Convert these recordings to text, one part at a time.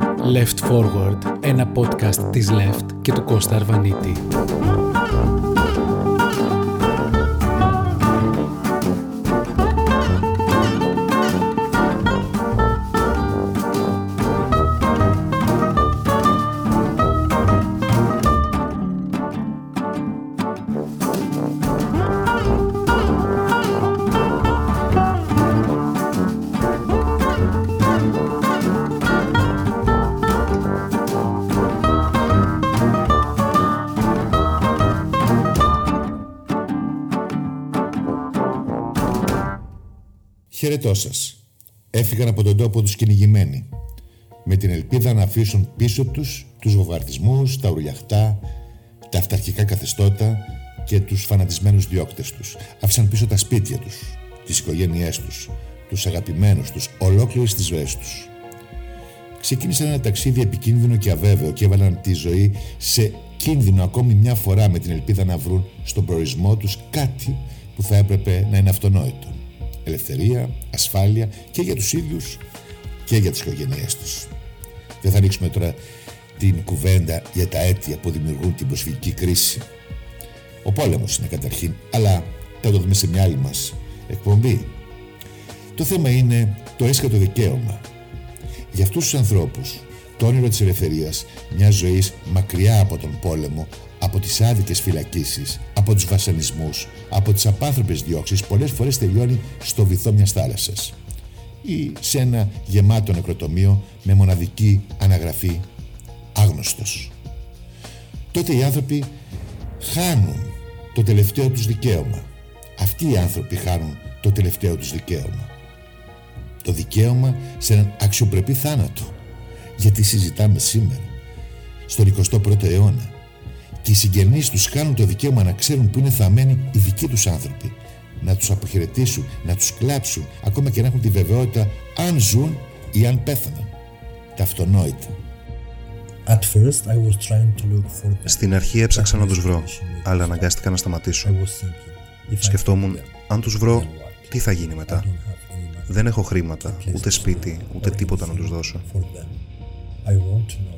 Left Forward, ένα podcast της Left και του Κώστα Αρβανίτη. Χαιρετώ σας. Έφυγαν από τον τόπο τους κυνηγημένοι. Με την ελπίδα να αφήσουν πίσω τους τους βομβαρδισμούς, τα ουρλιαχτά, τα αυταρχικά καθεστώτα και τους φανατισμένους διώκτες τους. Άφησαν πίσω τα σπίτια τους, τις οικογένειές τους, τους αγαπημένους τους, ολόκληρες τις ζωές τους. Ξεκίνησαν ένα ταξίδι επικίνδυνο και αβέβαιο και έβαλαν τη ζωή σε κίνδυνο ακόμη μια φορά με την ελπίδα να βρουν στον προορισμό τους κάτι που θα έπρεπε να είναι αυτονόητο ελευθερία, ασφάλεια και για τους ίδιους και για τις οικογένειές τους. Δεν θα ανοίξουμε τώρα την κουβέντα για τα αίτια που δημιουργούν την προσφυγική κρίση. Ο πόλεμος είναι καταρχήν, αλλά θα το δούμε σε μια άλλη μας εκπομπή. Το θέμα είναι το έσχατο δικαίωμα. Για αυτούς τους ανθρώπους, το όνειρο της ελευθερίας, μιας ζωής μακριά από τον πόλεμο, από τις άδικες φυλακίσεις, από τους βασανισμούς, από τις απάνθρωπες διώξεις πολλές φορές τελειώνει στο βυθό μιας θάλασσας ή σε ένα γεμάτο νεκροτομείο με μοναδική αναγραφή άγνωστος. Τότε οι άνθρωποι χάνουν το τελευταίο τους δικαίωμα. Αυτοί οι άνθρωποι χάνουν το τελευταίο τους δικαίωμα. Το δικαίωμα σε έναν αξιοπρεπή θάνατο. Γιατί συζητάμε σήμερα, στον 21ο αιώνα, και οι συγγενείς τους χάνουν το δικαίωμα να ξέρουν που είναι θαμένοι οι δικοί τους άνθρωποι. Να τους αποχαιρετήσουν, να τους κλάψουν, ακόμα και να έχουν τη βεβαιότητα αν ζουν ή αν πέθαναν. Τα αυτονόητα. At first, I was trying to look for Στην αρχή έψαξα να τους βρω, αλλά αναγκάστηκα να σταματήσω. Σκεφτόμουν, αν τους βρω, τι θα γίνει μετά; Δεν έχω χρήματα, ούτε σπίτι, ούτε τίποτα να τους δώσω.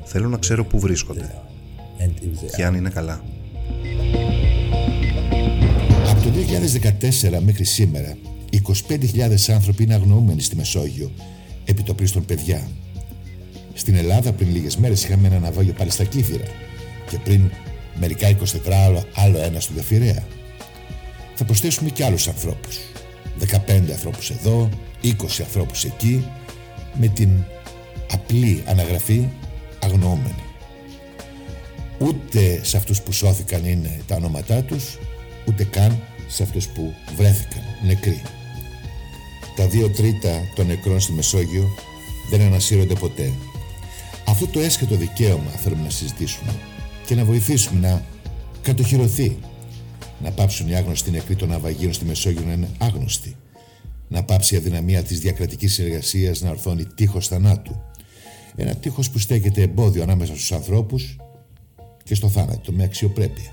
Θέλω να ξέρω πού βρίσκονται και αν είναι καλά. Από το 2014 μέχρι σήμερα, 25.000 άνθρωποι είναι αγνοούμενοι στη Μεσόγειο, επιτοπλίστων παιδιά. Στην Ελλάδα πριν λίγες μέρες είχαμε ένα ναυάγιο πάλι στα Κύθυρα και πριν μερικά 24 άλλο, άλλο ένα στο Δεφυρέα. Θα προσθέσουμε και άλλους ανθρώπους. 15 ανθρώπους εδώ, 20 ανθρώπους εκεί, με την απλή αναγραφή αγνοούμενοι. Ούτε σε αυτούς που σώθηκαν είναι τα ονόματά τους, ούτε καν σε αυτούς που βρέθηκαν νεκροί. Τα δύο τρίτα των νεκρών στη Μεσόγειο δεν ανασύρονται ποτέ. Αυτό το έσχετο δικαίωμα θέλουμε να συζητήσουμε και να βοηθήσουμε να κατοχυρωθεί. Να πάψουν οι άγνωστοι νεκροί των Αβαγίων στη Μεσόγειο να είναι άγνωστοι. Να πάψει η αδυναμία της διακρατικής συνεργασίας να ορθώνει τείχος θανάτου. Ένα τείχος που στέκεται εμπόδιο ανάμεσα στους ανθρώπους και στο θάνατο με αξιοπρέπεια.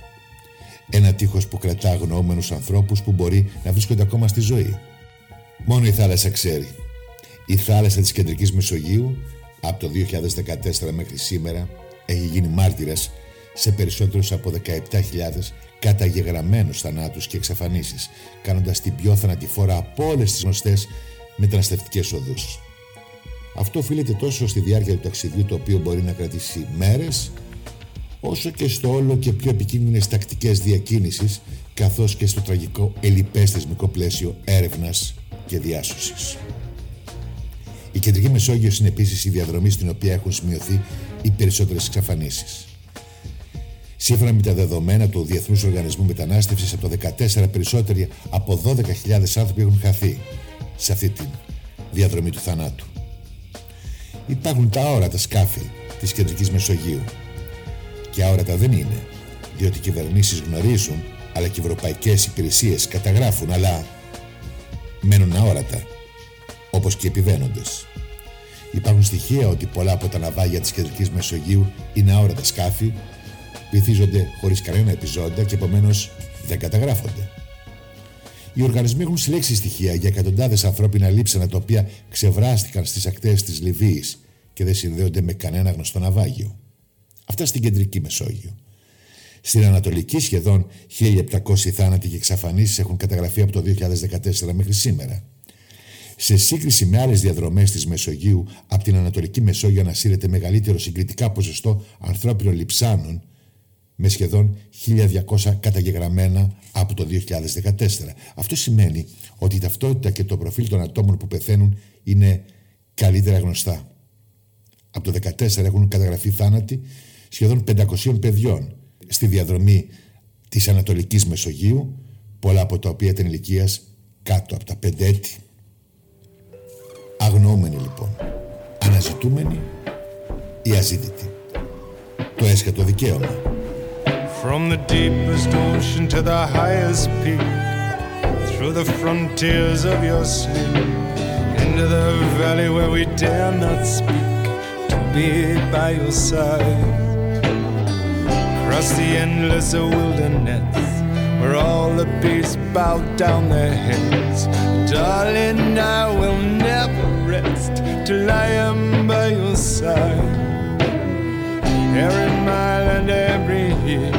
Ένα τείχος που κρατά αγνοούμενους ανθρώπους που μπορεί να βρίσκονται ακόμα στη ζωή. Μόνο η θάλασσα ξέρει. Η θάλασσα της Κεντρικής Μεσογείου από το 2014 μέχρι σήμερα έχει γίνει μάρτυρας σε περισσότερους από 17.000 καταγεγραμμένους θανάτους και εξαφανίσεις, κάνοντας την πιο θανατηφόρα από όλες τις γνωστές μεταναστευτικές οδούς. Αυτό οφείλεται τόσο στη διάρκεια του ταξιδιού το οποίο μπορεί να κρατήσει μέρες όσο και στο όλο και πιο επικίνδυνες τακτικές διακίνησης καθώς και στο τραγικό ελλειπές θεσμικό πλαίσιο έρευνας και διάσωσης. Η Κεντρική Μεσόγειος είναι επίσης η διαδρομή στην οποία έχουν σημειωθεί οι περισσότερες εξαφανίσεις. Σύμφωνα με τα δεδομένα του Διεθνούς Οργανισμού Μετανάστευσης, από το 2014 περισσότεροι από 12.000 άνθρωποι έχουν χαθεί σε αυτή τη διαδρομή του θανάτου. Υπάρχουν τα όρατα σκάφη της Κεντρικής Μεσογείου και αόρατα δεν είναι, διότι οι κυβερνήσεις γνωρίζουν, αλλά και οι ευρωπαϊκές υπηρεσίες καταγράφουν, αλλά μένουν αόρατα, όπως και οι επιβαίνοντες. Υπάρχουν στοιχεία ότι πολλά από τα ναυάγια της Κεντρικής Μεσογείου είναι αόρατα σκάφη, βυθίζονται χωρίς κανένα επιζώντα και επομένως δεν καταγράφονται. Οι οργανισμοί έχουν συλλέξει στοιχεία για εκατοντάδες ανθρώπινα λείψανα τα οποία ξεβράστηκαν στις ακτές της Λιβύης και δεν συνδέονται με κανένα γνωστό ναυάγιο. Αυτά στην κεντρική Μεσόγειο. Στην Ανατολική σχεδόν 1.700 θάνατοι και εξαφανίσεις έχουν καταγραφεί από το 2014 μέχρι σήμερα. Σε σύγκριση με άλλες διαδρομές της Μεσογείου, από την Ανατολική Μεσόγειο ανασύρεται μεγαλύτερο συγκριτικά ποσοστό ανθρώπινων λειψάνων, με σχεδόν 1.200 καταγεγραμμένα από το 2014. Αυτό σημαίνει ότι η ταυτότητα και το προφίλ των ατόμων που πεθαίνουν είναι καλύτερα γνωστά. Από το 2014 έχουν καταγραφεί θάνατοι σχεδόν 500 παιδιών στη διαδρομή της Ανατολικής Μεσογείου, πολλά από τα οποία ήταν ηλικίας κάτω από τα 5 έτη. Αγνοούμενοι λοιπόν, αναζητούμενοι ή αζήτητοι. Το έσχατο δικαίωμα. From the deepest ocean to the highest peak Through the frontiers of your sleep Into the valley where we dare not speak To be by your side Across the endless wilderness Where all the beasts bow down their heads. Darling, I will never rest Till I am by your side. Every mile and every year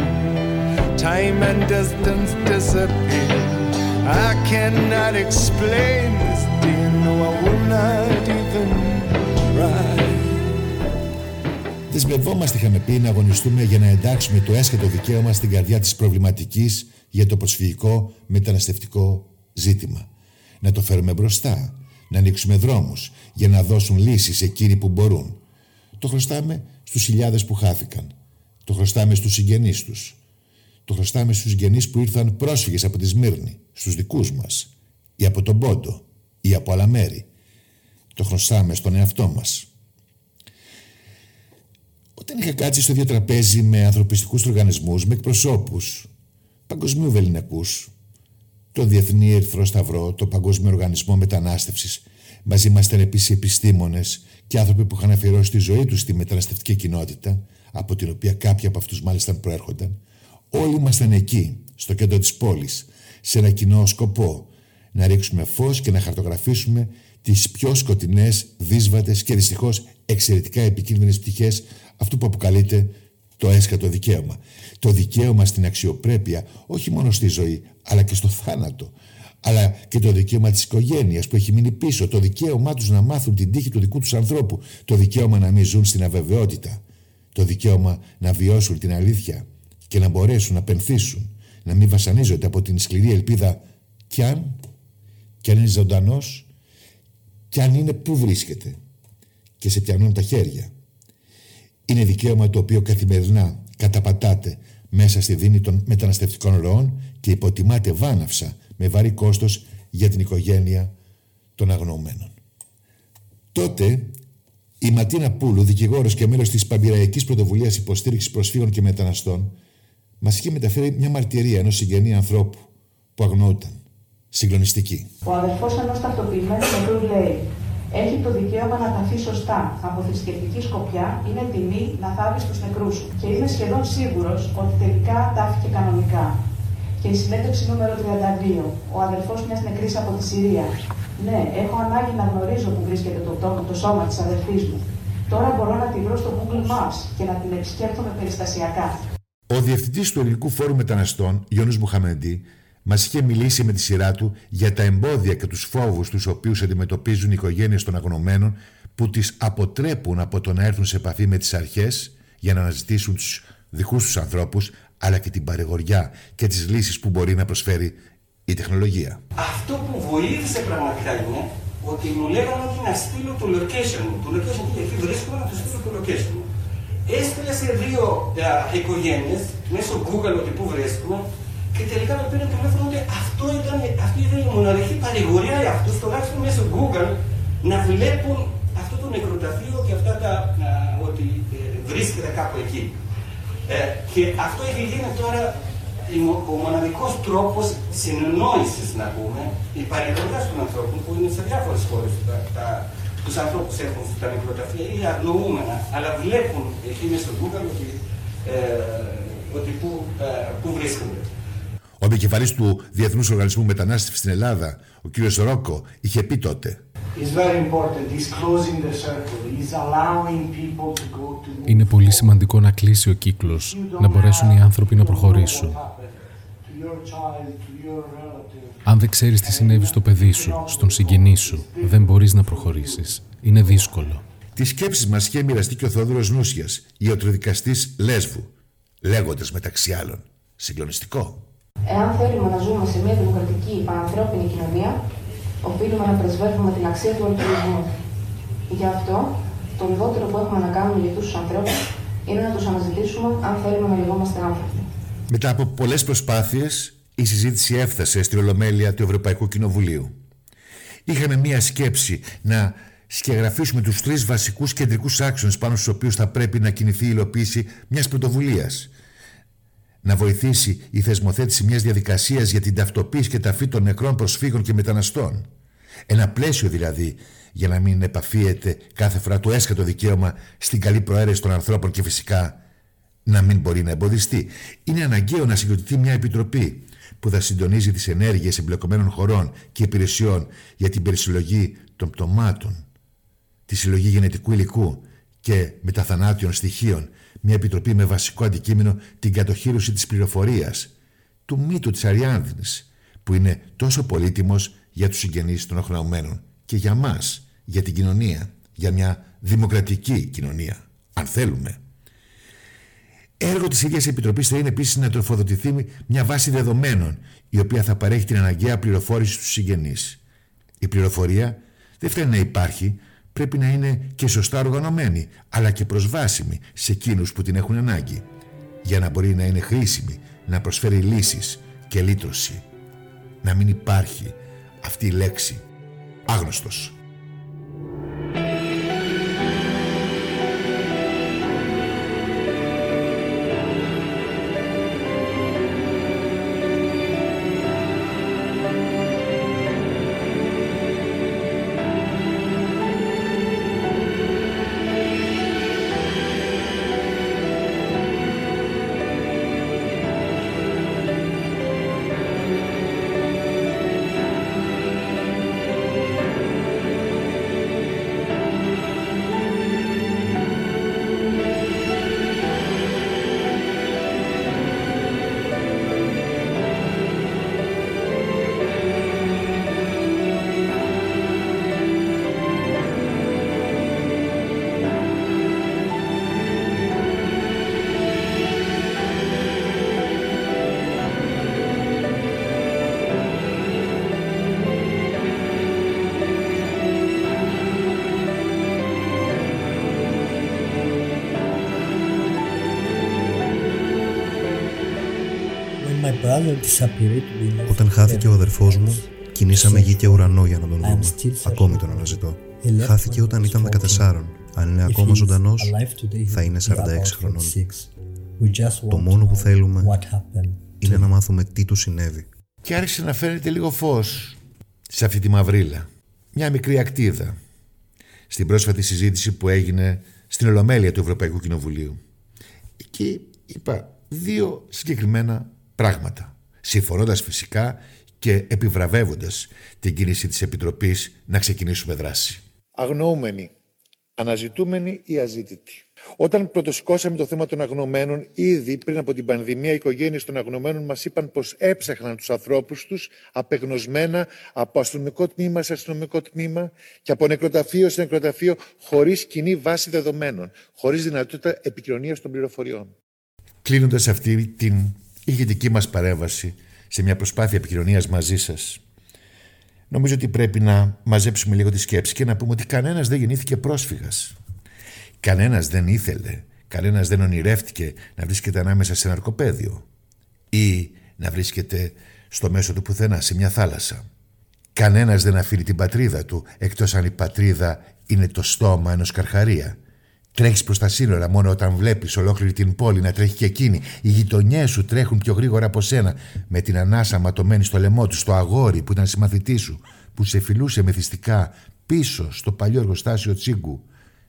Time and distance disappear. I cannot explain this dear No, I will not Δεσμευόμαστε, είχαμε πει, να αγωνιστούμε για να εντάξουμε το έσχατο δικαίωμα στην καρδιά της προβληματικής για το προσφυγικό μεταναστευτικό ζήτημα. Να το φέρουμε μπροστά, να ανοίξουμε δρόμους για να δώσουν λύσεις εκείνοι που μπορούν. Το χρωστάμε στους χιλιάδες που χάθηκαν. Το χρωστάμε στους συγγενείς τους. Το χρωστάμε στους συγγενείς που ήρθαν πρόσφυγες από τη Σμύρνη, στους δικούς μας, ή από τον Πόντο, ή από άλλα μέρη. Το χρωστάμε στον εαυτό μας. Όταν είχα κάτσει στο ίδιο τραπέζι με ανθρωπιστικούς οργανισμούς, με εκπροσώπους παγκοσμίου βεληνικούς, το Διεθνή Ερυθρό Σταυρό, το Παγκόσμιο Οργανισμό Μετανάστευσης, μαζί μας ήταν επίσης επιστήμονες και άνθρωποι που είχαν αφιερώσει τη ζωή τους στη μεταναστευτική κοινότητα, από την οποία κάποιοι από αυτούς μάλιστα προέρχονταν, όλοι ήμασταν εκεί, στο κέντρο της πόλης, σε ένα κοινό σκοπό, να ρίξουμε φως και να χαρτογραφήσουμε τις πιο σκοτεινές, δύσβατες και δυστυχώς εξαιρετικά επικίνδυνες πτυχές αυτού που αποκαλείται το έσχατο δικαίωμα. Το δικαίωμα στην αξιοπρέπεια, όχι μόνο στη ζωή, αλλά και στο θάνατο. Αλλά και το δικαίωμα της οικογένειας που έχει μείνει πίσω. Το δικαίωμά τους να μάθουν την τύχη του δικού τους ανθρώπου. Το δικαίωμα να μην ζουν στην αβεβαιότητα. Το δικαίωμα να βιώσουν την αλήθεια και να μπορέσουν να πενθήσουν. Να μην βασανίζονται από την σκληρή ελπίδα κι αν, κι αν είναι ζωντανός, κι αν είναι που βρίσκεται και σε πιανούν τα χέρια είναι δικαίωμα το οποίο καθημερινά καταπατάται μέσα στη δίνη των μεταναστευτικών ροών και υποτιμάται βάναυσα με βαρύ κόστος για την οικογένεια των αγνοωμένων. Τότε η Ματίνα Πούλου, δικηγόρος και μέλος της Παμπυραϊκής Πρωτοβουλίας Υποστήριξης Προσφύγων και Μεταναστών, μας είχε μεταφέρει μια μαρτυρία ενός συγγενή ανθρώπου που αγνοούταν. Συγκλονιστική. Ο αδερφός ενός ταυτοποιημένου νεκρού λέει έχει το δικαίωμα να ταθεί σωστά. Από θρησκευτική σκοπιά είναι τιμή να θάβεις τους νεκρούς σου. Και είμαι σχεδόν σίγουρος ότι τελικά τάφηκε κανονικά. Και η συνέντευξη νούμερο 32. Ο αδελφός μιας νεκρής από τη Συρία. Ναι, έχω ανάγκη να γνωρίζω που βρίσκεται το, το, το σώμα της αδελφής μου. Τώρα μπορώ να τη βρω στο Google Maps και να την επισκέπτομαι περιστασιακά. Ο διευθυντής του Ελληνικού Φόρου Μεταναστών, Γιώργο Μουχαμεντή, Μας είχε μιλήσει με τη σειρά του για τα εμπόδια και τους φόβους τους οποίους αντιμετωπίζουν οι οικογένειες των αγνωμένων που τις αποτρέπουν από το να έρθουν σε επαφή με τις αρχές για να αναζητήσουν τους δικούς τους ανθρώπους, αλλά και την παρηγοριά και τις λύσεις που μπορεί να προσφέρει η τεχνολογία. Αυτό που βοήθησε πραγματικά είναι ότι μου λέγανε ότι να στείλω το location μου. Το location μου, εκεί βρίσκομαι να του στείλω το location μου. Έστειλα σε δύο ε, οικογένειες μέσω Google ότι πού βρίσκομαι και τελικά με πήρε τηλέφωνο ότι αυτό ήταν, αυτή ήταν η μοναδική παρηγορία για αυτούς, τουλάχιστον μέσω Google, να βλέπουν αυτό το νεκροταφείο και αυτά τα, α, ότι ε, βρίσκεται κάπου εκεί. Ε, και αυτό έχει γίνει τώρα ο μοναδικός τρόπος συνεννόησης, να πούμε, η παρηγοριά των ανθρώπων που είναι σε διάφορες χώρες. Τους ανθρώπους έχουν τα νεκροταφεία ή αγνοούμενα, αλλά βλέπουν εκεί μέσα στο Google ότι, ε, ότι πού, ε, πού βρίσκονται. Ο επικεφαλής του Διεθνούς Οργανισμού Μετανάστευσης στην Ελλάδα, ο κ. Ρόκο, είχε πει τότε. Είναι πολύ σημαντικό να κλείσει ο κύκλος, να μπορέσουν οι άνθρωποι να προχωρήσουν. Αν δεν ξέρεις τι συνέβη στο παιδί σου, στον συγγενή σου, δεν μπορείς να προχωρήσεις. Είναι δύσκολο. Τις σκέψεις μας είχε μοιραστεί και ο Θόδωρο Νούσιας, ιατροδικαστής Λέσβου, λέγοντας μεταξύ άλλων. Συγκλονιστικό. Εάν θέλουμε να ζούμε σε μια δημοκρατική, πανανθρώπινη κοινωνία, οφείλουμε να πρεσβεύουμε την αξία του αλτρουισμού. Γι' αυτό, το λιγότερο που έχουμε να κάνουμε για αυτού τους ανθρώπους είναι να τους αναζητήσουμε αν θέλουμε να λιγόμαστε άνθρωποι. Μετά από πολλές προσπάθειες, η συζήτηση έφτασε στην Ολομέλεια του Ευρωπαϊκού Κοινοβουλίου. Είχαμε μία σκέψη να σκεγγραφίσουμε τους τρεις βασικούς κεντρικούς άξονες πάνω στους οποίους θα πρέπει να κινηθεί η υλοποίηση μιας πρωτοβουλίας. Να βοηθήσει η θεσμοθέτηση μιας διαδικασίας για την ταυτοποίηση και ταφή των νεκρών προσφύγων και μεταναστών. Ένα πλαίσιο δηλαδή για να μην επαφίεται κάθε φορά το έσκατο δικαίωμα στην καλή προαίρεση των ανθρώπων και φυσικά να μην μπορεί να εμποδιστεί. Είναι αναγκαίο να συγκροτηθεί μια επιτροπή που θα συντονίζει τις ενέργειες εμπλεκομένων χωρών και υπηρεσιών για την περισυλλογή των πτωμάτων, τη συλλογή γενετικού υλικού και μεταθανάτιων στοιχείων, μια επιτροπή με βασικό αντικείμενο την κατοχήρωση της πληροφορίας, του μύτου της Αριάνδης, που είναι τόσο πολύτιμος για τους συγγενείς των οχρεωμένων και για μας, για την κοινωνία, για μια δημοκρατική κοινωνία, αν θέλουμε. Έργο της ίδιας Επιτροπής θα είναι επίσης να τροφοδοτηθεί μια βάση δεδομένων, η οποία θα παρέχει την αναγκαία πληροφόρηση στους συγγενείς. Η πληροφορία δεν φτάνει να υπάρχει, πρέπει να είναι και σωστά οργανωμένη, αλλά και προσβάσιμη σε εκείνους που την έχουν ανάγκη, για να μπορεί να είναι χρήσιμη, να προσφέρει λύσεις και λύτρωση. Να μην υπάρχει αυτή η λέξη. Άγνωστος. Όταν χάθηκε ο αδερφός μου, κινήσαμε γη και ουρανό για να τον δούμε. Ακόμη τον αναζητώ. Χάθηκε όταν ήταν 14. Αν είναι ακόμα ζωντανός, θα είναι 46 χρονών. Το μόνο που θέλουμε είναι να μάθουμε τι του συνέβη. Και άρχισε να φαίνεται λίγο φως σε αυτή τη μαυρίλα. Μια μικρή ακτίδα. Στην πρόσφατη συζήτηση που έγινε στην Ολομέλεια του Ευρωπαϊκού Κοινοβουλίου. Εκεί είπα δύο συγκεκριμένα πράγματα συμφωνώντας φυσικά και επιβραβεύοντας την κίνηση της Επιτροπής να ξεκινήσουμε δράση. Αγνοούμενοι, αναζητούμενοι ή αζήτητοι. Όταν πρωτοσηκώσαμε το θέμα των αγνωμένων, ήδη πριν από την πανδημία, οι οικογένειες των αγνωμένων μας είπαν πως έψαχναν τους ανθρώπους τους απεγνωσμένα από αστυνομικό τμήμα σε αστυνομικό τμήμα και από νεκροταφείο σε νεκροταφείο, χωρίς κοινή βάση δεδομένων, χωρίς δυνατότητα επικοινωνίας των πληροφοριών. Κλείνοντας αυτή την ηγετική μας παρέμβαση σε μια προσπάθεια επικοινωνίας μαζί σας. Νομίζω ότι πρέπει να μαζέψουμε λίγο τη σκέψη και να πούμε ότι κανένας δεν γεννήθηκε πρόσφυγας. Κανένας δεν ήθελε, κανένας δεν ονειρεύτηκε να βρίσκεται ανάμεσα σε ναρκοπαίδιο ή να βρίσκεται στο μέσο του πουθενά, σε μια θάλασσα. Κανένας δεν αφήνει την πατρίδα του, εκτός αν η πατρίδα είναι το στόμα ενός καρχαρία Τρέχεις προς τα σύνορα μόνο όταν βλέπεις ολόκληρη την πόλη να τρέχει και εκείνη. Οι γειτονιές σου τρέχουν πιο γρήγορα από σένα. Με την ανάσα ματωμένη στο λαιμό τους, στο αγόρι που ήταν συμμαθητή σου, που σε φιλούσε μεθυστικά πίσω στο παλιό εργοστάσιο τσίγκου.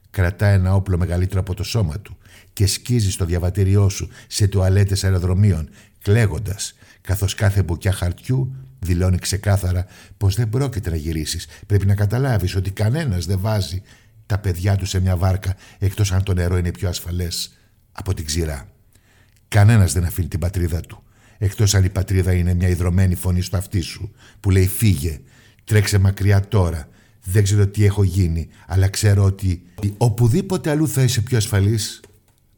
Κρατά ένα όπλο μεγαλύτερο από το σώμα του και σκίζει στο διαβατήριό σου σε τουαλέτες αεροδρομίων, κλαίγοντας, καθώς κάθε μπουκιά χαρτιού Δηλώνει ξεκάθαρα πως δεν πρόκειται να γυρίσεις. Πρέπει να καταλάβεις ότι κανένας δεν βάζει τα παιδιά τους σε μια βάρκα εκτός αν το νερό είναι πιο ασφαλές από την ξηρά. Κανένας δεν αφήνει την πατρίδα του εκτός αν η πατρίδα είναι μια ιδρωμένη φωνή στο αυτί σου που λέει φύγε, τρέξε μακριά τώρα, δεν ξέρω τι έχω γίνει, αλλά ξέρω ότι οπουδήποτε αλλού θα είσαι πιο ασφαλής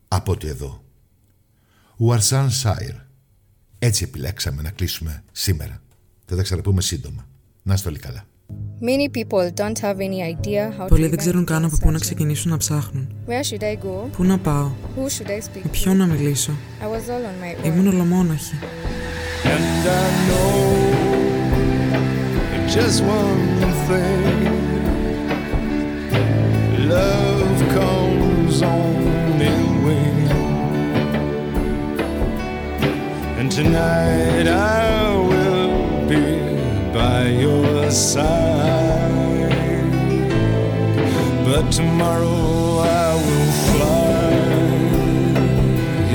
από ότι εδώ. Ουαρσάν Σάιρ. Έτσι επιλέξαμε να κλείσουμε σήμερα. Θα τα ξαναπούμε σύντομα. Να είστε όλοι καλά. Πολλοί δεν ξέρουν καν από πού να ξεκινήσουν να ψάχνουν. Πού να πάω, με ποιον να μιλήσω; Ήμουν ολομόναχη. And I know just one thing Love comes on in wings And tonight I will be by your side But tomorrow I will fly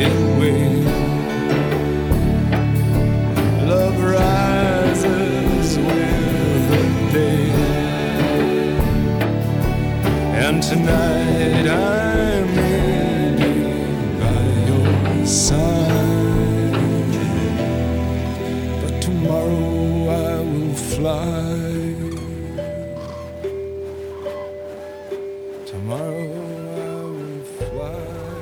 away. tomorrow I will fly.